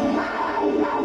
Não, não, não.